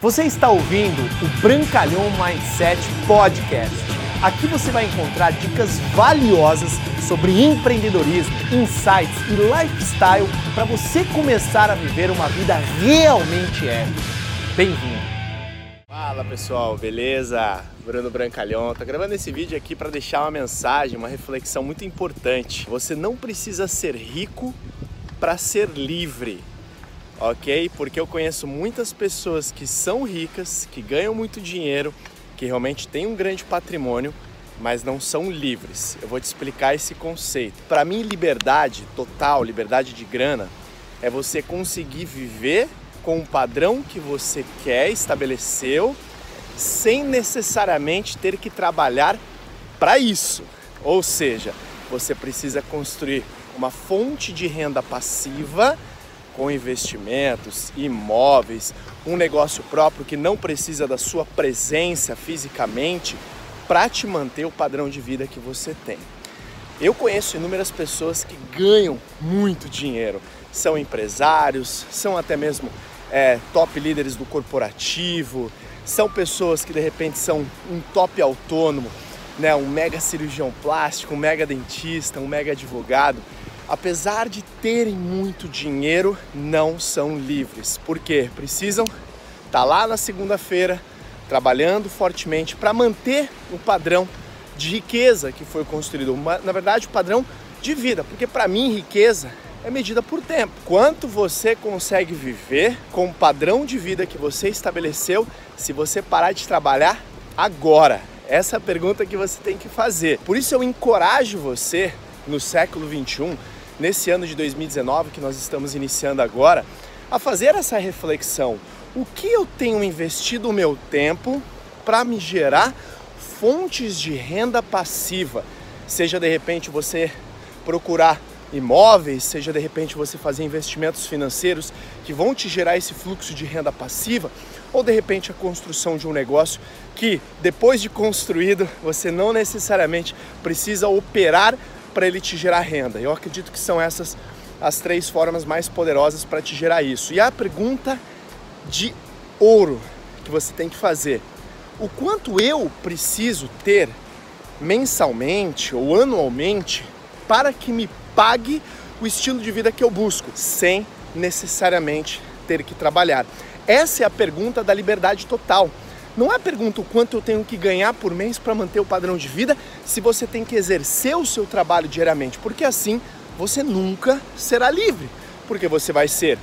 Você está ouvindo o Brancalhão Mindset Podcast. Aqui você vai encontrar dicas valiosas sobre empreendedorismo, insights e lifestyle para você começar a viver uma vida realmente épica. Bem-vindo! Fala pessoal, beleza? Bruno Brancalhão, tô gravando esse vídeo aqui para deixar uma mensagem, uma reflexão muito importante. Você não precisa ser rico para ser livre ok? Porque eu conheço muitas pessoas que são ricas, que ganham muito dinheiro, que realmente têm um grande patrimônio, mas não são livres. Eu vou te explicar esse conceito. Para mim, liberdade total, liberdade de grana, é você conseguir viver com o padrão que você quer, estabeleceu, sem necessariamente ter que trabalhar para isso. Ou seja, você precisa construir uma fonte de renda passiva com investimentos, imóveis, um negócio próprio que não precisa da sua presença fisicamente para te manter o padrão de vida que você tem. Eu conheço inúmeras pessoas que ganham muito dinheiro, são empresários, são até mesmo é, top líderes do corporativo, são pessoas que de repente são um top autônomo, né, um mega cirurgião plástico, um mega dentista, um mega advogado apesar de terem muito dinheiro, não são livres. Por quê? Precisam estar tá lá na segunda-feira trabalhando fortemente para manter o padrão de riqueza que foi construído, na verdade, o padrão de vida, porque para mim riqueza é medida por tempo. Quanto você consegue viver com o padrão de vida que você estabeleceu se você parar de trabalhar agora? Essa é a pergunta que você tem que fazer. Por isso eu encorajo você no século 21 nesse ano de 2019 que nós estamos iniciando agora, a fazer essa reflexão. O que eu tenho investido o meu tempo para me gerar fontes de renda passiva? Seja de repente você procurar imóveis, seja de repente você fazer investimentos financeiros que vão te gerar esse fluxo de renda passiva, ou de repente a construção de um negócio que depois de construído você não necessariamente precisa operar para ele te gerar renda. Eu acredito que são essas as três formas mais poderosas para te gerar isso. E a pergunta de ouro que você tem que fazer: o quanto eu preciso ter mensalmente ou anualmente para que me pague o estilo de vida que eu busco, sem necessariamente ter que trabalhar? Essa é a pergunta da liberdade total. Não é pergunta o quanto eu tenho que ganhar por mês para manter o padrão de vida, se você tem que exercer o seu trabalho diariamente, porque assim você nunca será livre, porque você vai ser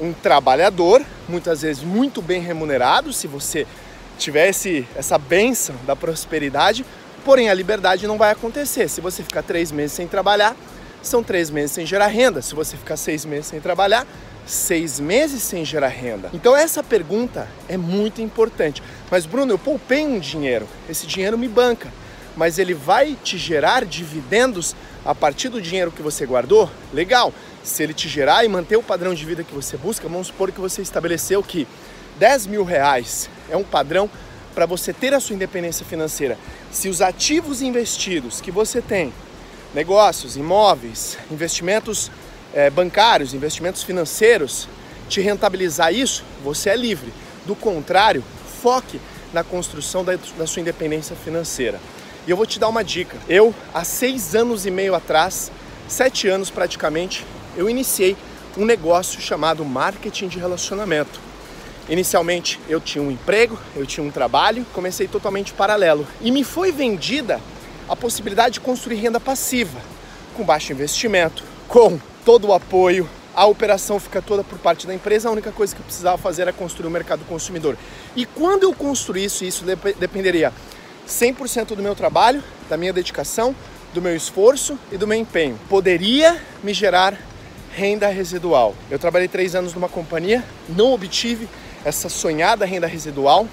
um trabalhador, muitas vezes muito bem remunerado, se você tivesse essa benção da prosperidade, porém a liberdade não vai acontecer. Se você ficar três meses sem trabalhar, são três meses sem gerar renda. Se você ficar seis meses sem trabalhar, seis meses sem gerar renda? Então essa pergunta é muito importante. Mas Bruno, eu poupei um dinheiro, esse dinheiro me banca, mas ele vai te gerar dividendos a partir do dinheiro que você guardou? Legal. Se ele te gerar e manter o padrão de vida que você busca, vamos supor que você estabeleceu que 10 mil reais é um padrão para você ter a sua independência financeira. Se os ativos investidos que você tem, negócios, imóveis, investimentos é, bancários, investimentos financeiros, te rentabilizar isso, você é livre. Do contrário, foque na construção da, da sua independência financeira. E eu vou te dar uma dica. Eu, há seis anos e meio atrás, sete anos praticamente, eu iniciei um negócio chamado marketing de relacionamento. Inicialmente eu tinha um emprego, eu tinha um trabalho, comecei totalmente paralelo e me foi vendida a possibilidade de construir renda passiva, com baixo investimento, com todo o apoio, a operação fica toda por parte da empresa, a única coisa que eu precisava fazer era construir o mercado consumidor. E quando eu construísse isso, dependeria 100% do meu trabalho, da minha dedicação, do meu esforço e do meu empenho. Poderia me gerar renda residual. Eu trabalhei três anos numa companhia, não obtive essa sonhada renda residual.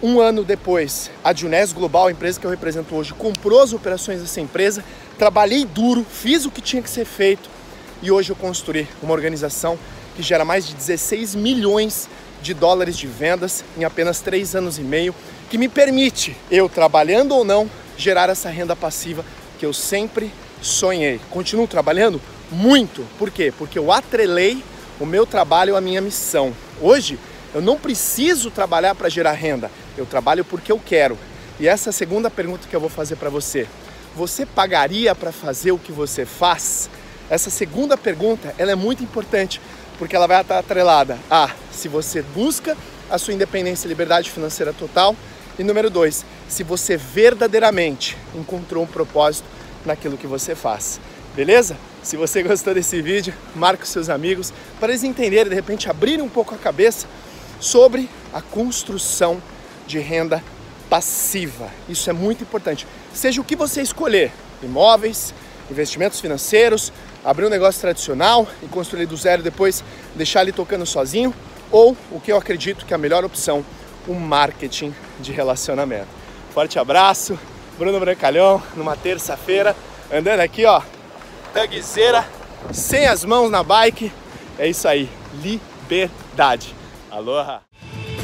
Um ano depois, a Junés Global, a empresa que eu represento hoje, comprou as operações dessa empresa. Trabalhei duro, fiz o que tinha que ser feito e hoje eu construí uma organização que gera mais de 16 milhões de dólares de vendas em apenas três anos e meio, que me permite, eu trabalhando ou não, gerar essa renda passiva que eu sempre sonhei. Continuo trabalhando muito, por quê? Porque eu atrelei o meu trabalho à minha missão. Hoje eu não preciso trabalhar para gerar renda, eu trabalho porque eu quero. E essa é a segunda pergunta que eu vou fazer para você. Você pagaria para fazer o que você faz? Essa segunda pergunta, ela é muito importante, porque ela vai estar atrelada a se você busca a sua independência e liberdade financeira total e número dois, se você verdadeiramente encontrou um propósito naquilo que você faz. Beleza? Se você gostou desse vídeo, marque os seus amigos para eles entenderem, de repente abrirem um pouco a cabeça sobre a construção de renda passiva. Isso é muito importante. Seja o que você escolher, imóveis, investimentos financeiros, abrir um negócio tradicional e construir do zero depois deixar ele tocando sozinho, ou o que eu acredito que é a melhor opção, o marketing de relacionamento. Forte abraço, Bruno Brancalhão, numa terça-feira, andando aqui, ó, tagzeira, sem as mãos na bike. É isso aí, liberdade. Aloha!